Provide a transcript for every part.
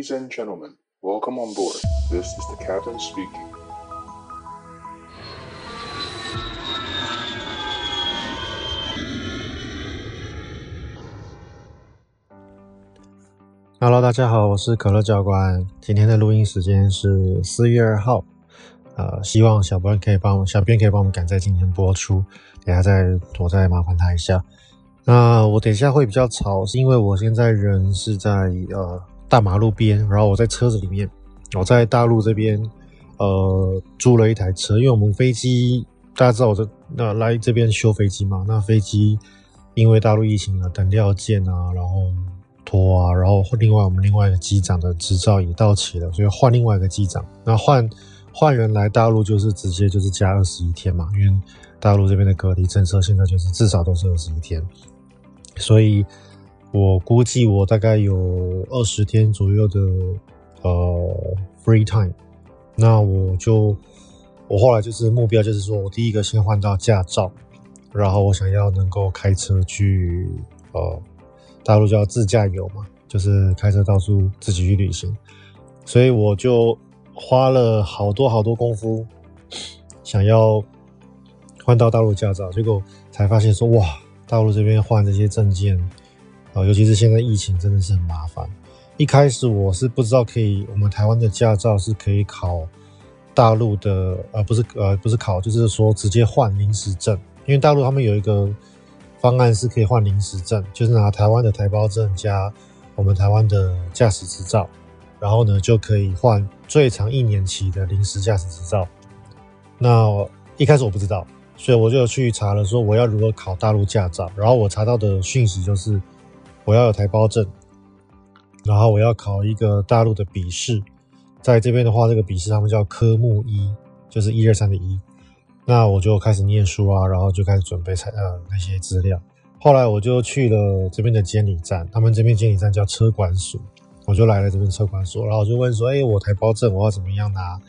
Ladies and gentlemen, welcome on board. This is the captain speaking. Hello，大家好，我是可乐教官。今天的录音时间是四月二号，呃，希望小编可以帮我，小编可以帮我们赶在今天播出。等下再我再麻烦他一下。那我等一下会比较吵，是因为我现在人是在呃大马路边，然后我在车子里面。我在大陆这边呃租了一台车，因为我们飞机大家知道我在那来这边修飞机嘛，那飞机因为大陆疫情啊，等料件啊，然后拖啊，然后另外我们另外一个机长的执照也到期了，所以换另外一个机长。那换换人来大陆就是直接就是加二十一天嘛，因为大陆这边的隔离政策现在就是至少都是二十一天。所以，我估计我大概有二十天左右的呃 free time。那我就我后来就是目标就是说我第一个先换到驾照，然后我想要能够开车去呃大陆叫自驾游嘛，就是开车到处自己去旅行。所以我就花了好多好多功夫，想要换到大陆驾照，结果才发现说哇。大陆这边换这些证件啊，尤其是现在疫情真的是很麻烦。一开始我是不知道可以，我们台湾的驾照是可以考大陆的，呃，不是，呃，不是考，就是说直接换临时证。因为大陆他们有一个方案是可以换临时证，就是拿台湾的台胞证加我们台湾的驾驶执照，然后呢就可以换最长一年期的临时驾驶执照。那一开始我不知道。所以我就去查了，说我要如何考大陆驾照。然后我查到的讯息就是，我要有台胞证，然后我要考一个大陆的笔试。在这边的话，这个笔试他们叫科目一，就是一二三的一。那我就开始念书啊，然后就开始准备材呃那些资料。后来我就去了这边的监理站，他们这边监理站叫车管所，我就来了这边车管所，然后就问说，哎，我台胞证我要怎么样拿？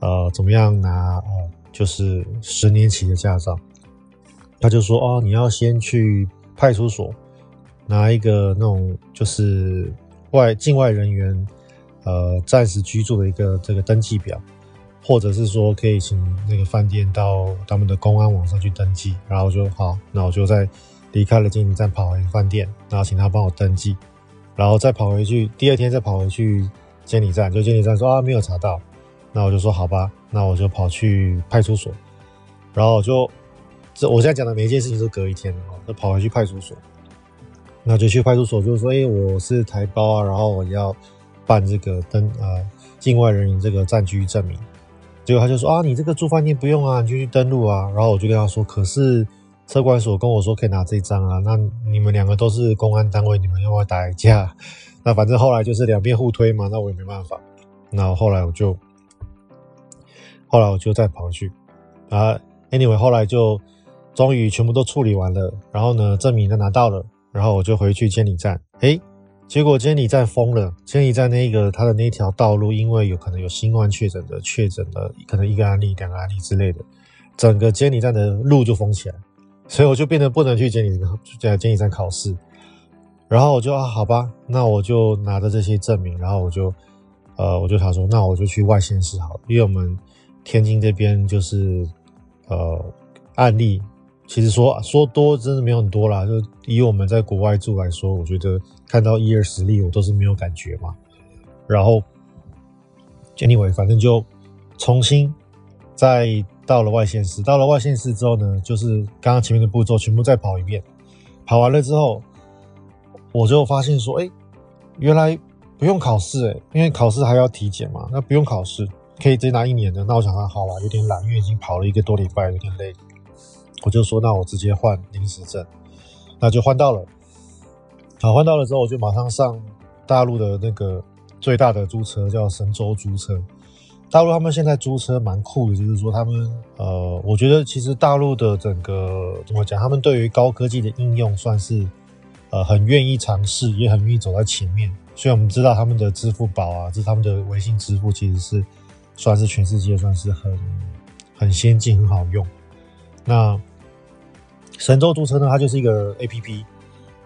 呃，怎么样拿？呃就是十年期的驾照，他就说哦，你要先去派出所拿一个那种就是外境外人员呃暂时居住的一个这个登记表，或者是说可以请那个饭店到他们的公安网上去登记，然后就好，那我就在离开了监理站跑回饭店，然后请他帮我登记，然后再跑回去，第二天再跑回去监理站，就监理站说啊没有查到。那我就说好吧，那我就跑去派出所，然后就这我现在讲的每一件事情都隔一天哦，就跑回去派出所，那就去派出所，就说，哎，我是台胞啊，然后我要办这个登呃境外人员这个暂居证明，结果他就说啊，你这个住饭店不用啊，你就去登录啊，然后我就跟他说，可是车管所跟我说可以拿这张啊，那你们两个都是公安单位，你们要不要打一架？那反正后来就是两边互推嘛，那我也没办法，那后来我就。后来我就再跑去，啊，anyway，后来就终于全部都处理完了，然后呢，证明都拿到了，然后我就回去监理站，诶，结果监理站封了，监理站那个他的那条道路，因为有可能有新冠确诊的确诊的，可能一个案例、两个案例之类的，整个监理站的路就封起来，所以我就变得不能去监理在监理站考试，然后我就啊，好吧，那我就拿着这些证明，然后我就呃，我就想说，那我就去外县市好了，因为我们。天津这边就是，呃，案例其实说说多真的没有很多啦。就以我们在国外住来说，我觉得看到一二十例我都是没有感觉嘛。然后，anyway，反正就重新再到了外县市，到了外县市之后呢，就是刚刚前面的步骤全部再跑一遍。跑完了之后，我就发现说，哎，原来不用考试哎，因为考试还要体检嘛，那不用考试。可以直接拿一年的，那我想说好吧，有点懒，因为已经跑了一个多礼拜，有点累。我就说，那我直接换临时证，那就换到了。好，换到了之后，我就马上上大陆的那个最大的租车，叫神州租车。大陆他们现在租车蛮酷的，就是说他们呃，我觉得其实大陆的整个怎么讲，他们对于高科技的应用算是呃很愿意尝试，也很愿意走在前面。所以我们知道他们的支付宝啊，就是他们的微信支付，其实是。算是全世界算是很很先进、很好用。那神州租车呢，它就是一个 APP，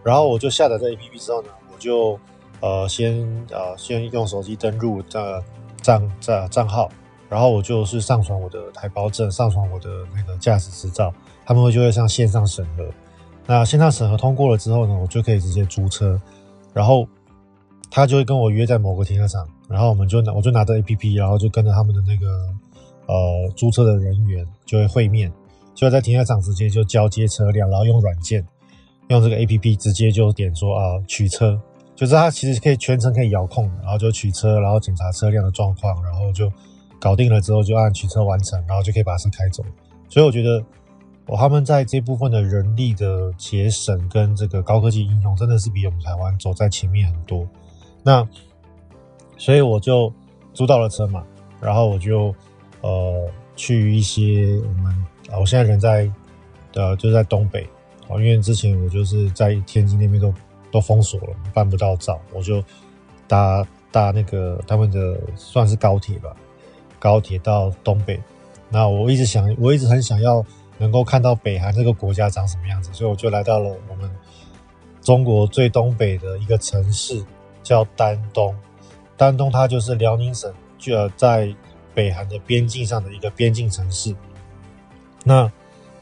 然后我就下载这 APP 之后呢，我就呃先呃先用手机登录这账账账号，然后我就是上传我的台胞证，上传我的那个驾驶执照，他们会就会上线上审核。那线上审核通过了之后呢，我就可以直接租车，然后他就会跟我约在某个停车场，然后我们就拿我就拿着 APP，然后就跟着他们的那个呃租车的人员就会会面，就在停车场直接就交接车辆，然后用软件用这个 APP 直接就点说啊、取车，就是它其实可以全程可以遥控的，然后就取车，然后检查车辆的状况，然后就搞定了之后就按取车完成，然后就可以把车开走。所以我觉得。我，他们在这部分的人力的节省跟这个高科技应用，真的是比我们台湾走在前面很多。那所以我就租到了车嘛，然后我就呃去一些我们啊，我现在人在呃就在东北啊，因为之前我就是在天津那边都都封锁了，办不到照，我就搭搭那个他们的算是高铁吧，高铁到东北。那我一直想，我一直很想要。能够看到北韩这个国家长什么样子，所以我就来到了我们中国最东北的一个城市，叫丹东。丹东它就是辽宁省，就在北韩的边境上的一个边境城市。那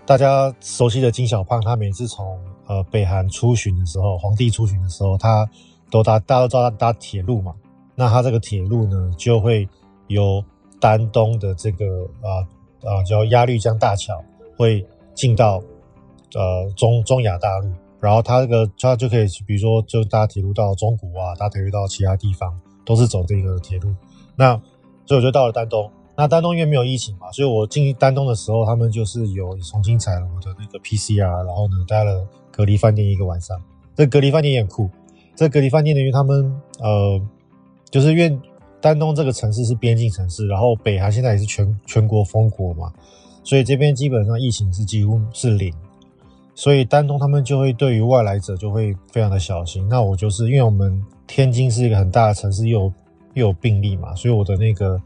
大家熟悉的金小胖，他每次从呃北韩出巡的时候，皇帝出巡的时候，他都搭，大家都知道他搭铁路嘛。那他这个铁路呢，就会由丹东的这个啊啊叫鸭绿江大桥。会进到呃中中亚大陆，然后他这个他就可以，比如说就搭铁路到中国啊，搭铁路到其他地方，都是走这个铁路。那所以我就到了丹东。那丹东因为没有疫情嘛，所以我进丹东的时候，他们就是有重新采了我的那个 PCR，然后呢待了隔离饭店一个晚上。这隔离饭店也很酷。这隔离饭店呢，因为他们呃就是因为丹东这个城市是边境城市，然后北韩现在也是全全国封国嘛。所以这边基本上疫情是几乎是零，所以丹东他们就会对于外来者就会非常的小心。那我就是因为我们天津是一个很大的城市，又有又有病例嘛，所以我的那个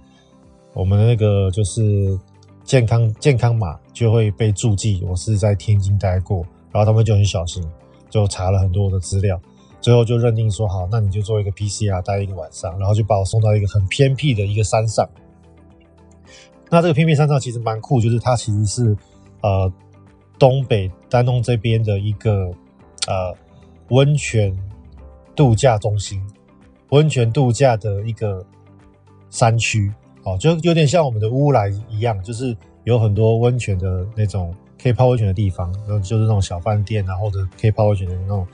我们的那个就是健康健康码就会被注记，我是在天津待过，然后他们就很小心，就查了很多的资料，最后就认定说好，那你就做一个 PCR 待一个晚上，然后就把我送到一个很偏僻的一个山上。那这个偏僻山上其实蛮酷，就是它其实是呃东北丹东这边的一个呃温泉度假中心，温泉度假的一个山区哦，就有点像我们的乌来一样，就是有很多温泉的那种可以泡温泉的地方，然后就是那种小饭店啊，或者可以泡温泉的那种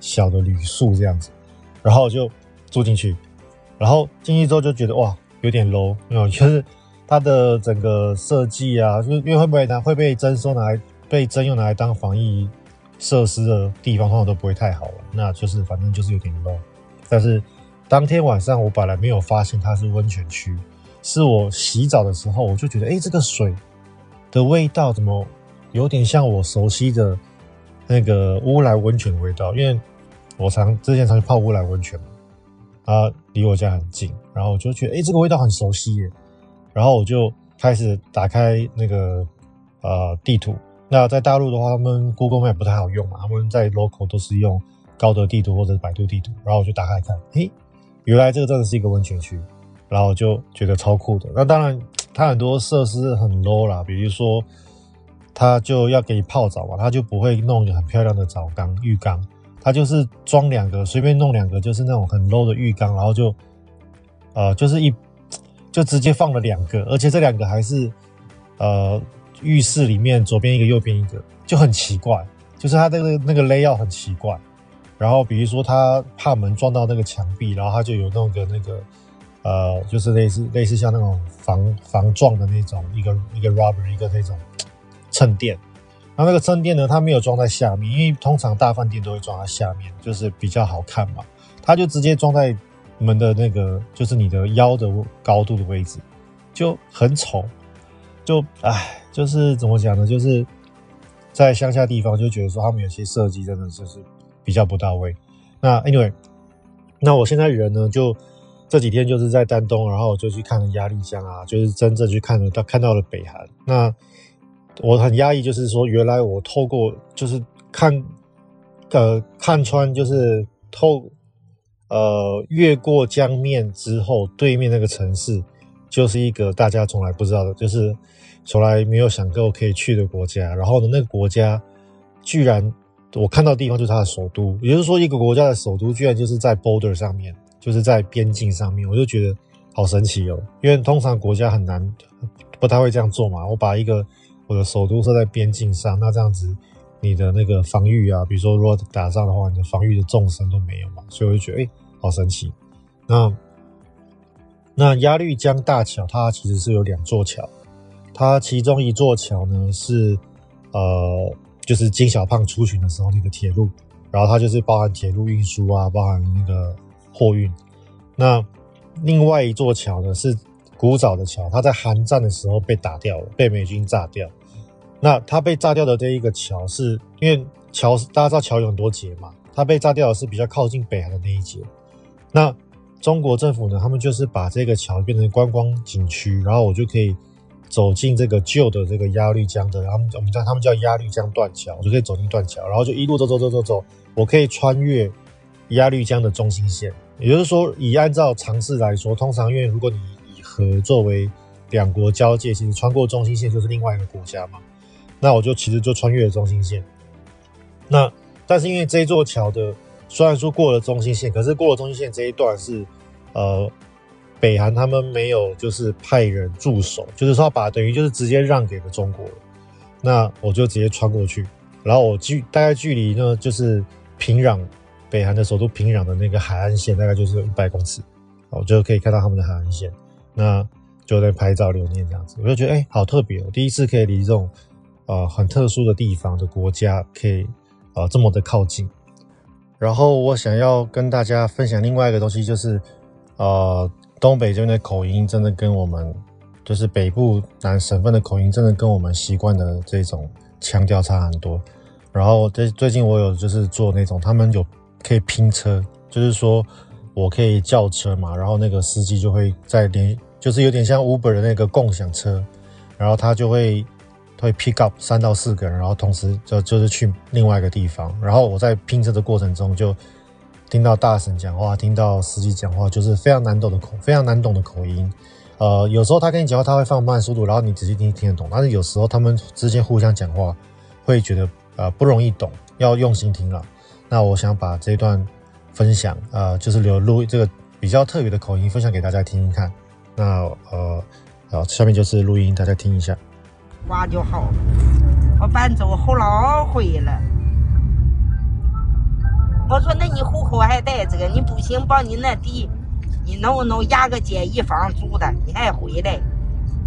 小的旅宿这样子，然后就住进去，然后进去之后就觉得哇有点 low，有就是。它的整个设计啊，就是因为会不会拿会被征收拿来被征用拿来当防疫设施的地方，通常都不会太好了。那就是反正就是有点 low。但是当天晚上我本来没有发现它是温泉区，是我洗澡的时候我就觉得，哎，这个水的味道怎么有点像我熟悉的那个乌来温泉的味道？因为我常之前常去泡乌来温泉嘛，它离我家很近，然后我就觉得，哎，这个味道很熟悉耶。然后我就开始打开那个呃地图。那在大陆的话，他们 Google Map 不太好用嘛，他们在 local 都是用高德地图或者百度地图。然后我就打开看，嘿，原来这个真的是一个温泉区。然后就觉得超酷的。那当然，它很多设施很 low 啦，比如说，它就要给你泡澡嘛，它就不会弄一个很漂亮的澡缸、浴缸，它就是装两个，随便弄两个，就是那种很 low 的浴缸，然后就呃就是一。就直接放了两个，而且这两个还是，呃，浴室里面左边一个，右边一个，就很奇怪。就是它这个那个 layout 很奇怪。然后比如说他怕门撞到那个墙壁，然后他就有弄个那个，呃，就是类似类似像那种防防撞的那种一个一个 rubber 一个那种衬垫。然后那个衬垫呢，它没有装在下面，因为通常大饭店都会装在下面，就是比较好看嘛。它就直接装在。门的那个就是你的腰的高度的位置，就很丑，就唉，就是怎么讲呢？就是在乡下地方就觉得说他们有些设计真的就是比较不到位。那 anyway，那我现在人呢，就这几天就是在丹东，然后我就去看了鸭绿江啊，就是真正去看了到看到了北韩。那我很压抑，就是说原来我透过就是看呃看穿就是透。呃，越过江面之后，对面那个城市就是一个大家从来不知道的，就是从来没有想过可以去的国家。然后呢，那个国家居然我看到的地方就是它的首都，也就是说，一个国家的首都居然就是在 border 上面，就是在边境上面。我就觉得好神奇哦，因为通常国家很难不太会这样做嘛。我把一个我的首都设在边境上，那这样子。你的那个防御啊，比如说如果打仗的话，你的防御的纵深都没有嘛，所以我就觉得哎、好神奇。那那鸭绿江大桥它其实是有两座桥，它其中一座桥呢是呃，就是金小胖出巡的时候那个铁路，然后它就是包含铁路运输啊，包含那个货运。那另外一座桥呢是古早的桥，它在韩战的时候被打掉了，被美军炸掉。那它被炸掉的这一个桥，是因为桥大家知道桥有很多节嘛，它被炸掉的是比较靠近北韩的那一节。那中国政府呢，他们就是把这个桥变成观光景区，然后我就可以走进这个旧的这个鸭绿江的，然后我们叫他们叫鸭绿江断桥，我就可以走进断桥，然后就一路走走走走走，我可以穿越鸭绿江的中心线。也就是说，以按照常识来说，通常因为如果你以河作为两国交界，其实穿过中心线就是另外一个国家嘛。那我就其实就穿越了中心线，那但是因为这座桥的虽然说过了中心线，可是过了中心线这一段是呃北韩他们没有就是派人驻守，就是说把等于就是直接让给了中国了。那我就直接穿过去，然后我距大概距离呢就是平壤北韩的首都平壤的那个海岸线大概就是一百公尺，我就可以看到他们的海岸线，那就在拍照留念这样子，我就觉得哎、好特别哦，第一次可以离这种。呃，很特殊的地方的国家可以呃这么的靠近。然后我想要跟大家分享另外一个东西，就是呃东北这边的口音真的跟我们就是北部南省份的口音真的跟我们习惯的这种腔调差很多。然后最最近我有就是做那种他们有可以拼车，就是说我可以叫车嘛，然后那个司机就会在连就是有点像 Uber 的那个共享车，然后他就会。会 pick up 三到四个人，然后同时就就是去另外一个地方。然后我在拼车的过程中，就听到大婶讲话，听到司机讲话，就是非常难懂的口，非常难懂的口音。呃，有时候他跟你讲话，他会放慢速度，然后你仔细听听得懂。但是有时候他们之间互相讲话，会觉得呃不容易懂，要用心听了。那我想把这段分享，呃，就是留录这个比较特别的口音，分享给大家听听看。那呃，好，下面就是录音，大家听一下。挖就好，我搬走好老回了。我说，那你户口还带这个？你不行，把你那地，你弄弄押个简易房住的，你还回来？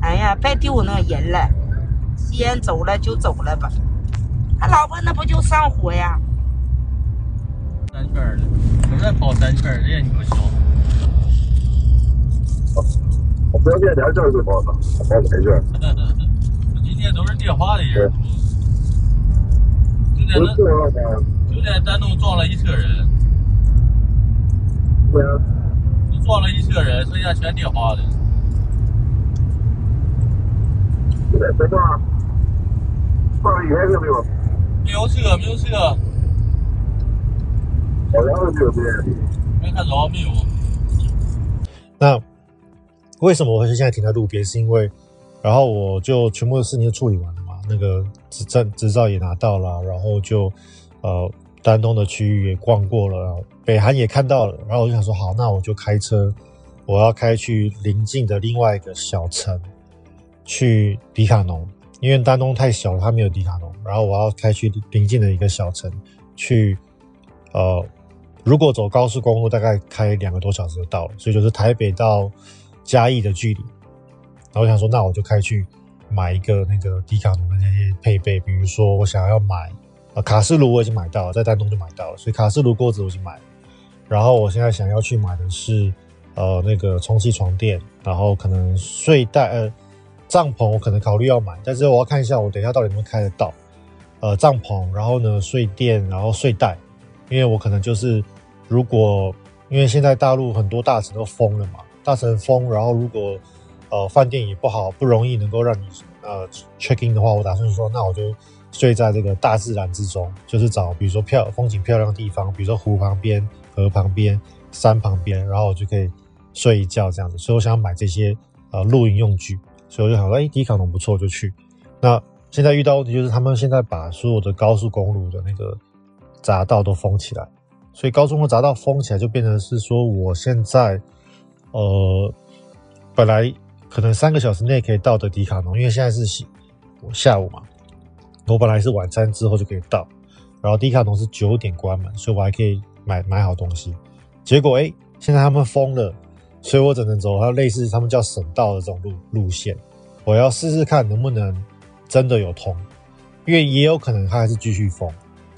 哎呀，别丢那人了。既然走了就走了吧。他老婆那不就上火呀？三圈的，我在跑三圈，人家你不行。我不要电两圈就跑了，跑三圈。今天都是电话的人，就在那，就在丹东撞了一车人，就撞了一车人，剩下全电话的。在什么？放了油没有？没有车，没有车。好像是没有车。没看着，没有。那为什么我会现在停在路边？是因为。然后我就全部的事情都处理完了嘛，那个执照执照也拿到了，然后就呃丹东的区域也逛过了，北韩也看到了，然后我就想说好，那我就开车，我要开去邻近的另外一个小城，去迪卡侬，因为丹东太小了，它没有迪卡侬，然后我要开去邻近的一个小城，去呃如果走高速公路大概开两个多小时就到了，所以就是台北到嘉义的距离。然后我想说，那我就开去买一个那个迪卡侬的那些配备，比如说我想要买呃卡式炉，我已经买到了，在丹东就买到了，所以卡式炉锅子我已经买了。然后我现在想要去买的是呃那个充气床垫，然后可能睡袋呃帐篷我可能考虑要买，但是我要看一下我等一下到底能不能开得到呃帐篷，然后呢睡垫，然后睡袋，因为我可能就是如果因为现在大陆很多大城都封了嘛，大城封，然后如果呃，饭店也不好，不容易能够让你呃 check in 的话，我打算说，那我就睡在这个大自然之中，就是找比如说漂风景漂亮的地方，比如说湖旁边、河旁边，山旁边，然后我就可以睡一觉这样子。所以我想买这些呃露营用具，所以我就想说，哎，迪卡侬不错，就去。那现在遇到问题就是他们现在把所有的高速公路的那个匝道都封起来，所以高速公路匝道封起来就变成是说，我现在呃本来可能三个小时内可以到的迪卡侬，因为现在是下午嘛，我本来是晚餐之后就可以到，然后迪卡侬是九点关门，所以我还可以买买好东西。结果哎，现在他们封了，所以我只能走，还有类似他们叫省道的这种路路线，我要试试看能不能。真的有通，因为也有可能它还是继续封，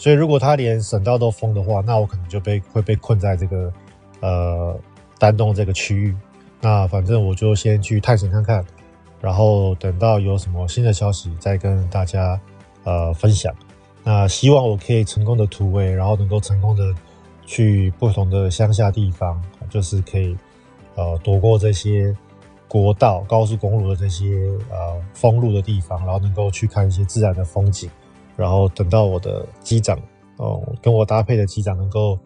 所以如果他连省道都封的话，那我可能就被会被困在这个呃丹东这个区域。那反正我就先去探险看看，然后等到有什么新的消息再跟大家呃分享。那希望我可以成功的突围，然后能够成功的去不同的乡下地方，就是可以呃躲过这些。国道、高速公路的这些呃封路的地方，然后能够去看一些自然的风景，然后等到我的机长哦、跟我搭配的机长能够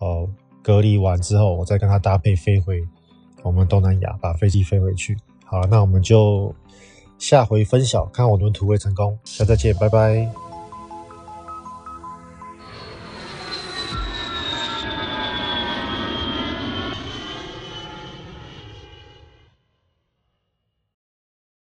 呃隔离完之后，我再跟他搭配飞回我们东南亚，把飞机飞回去。好，那我们就下回分享，看我们突围成功，下次再见，拜拜。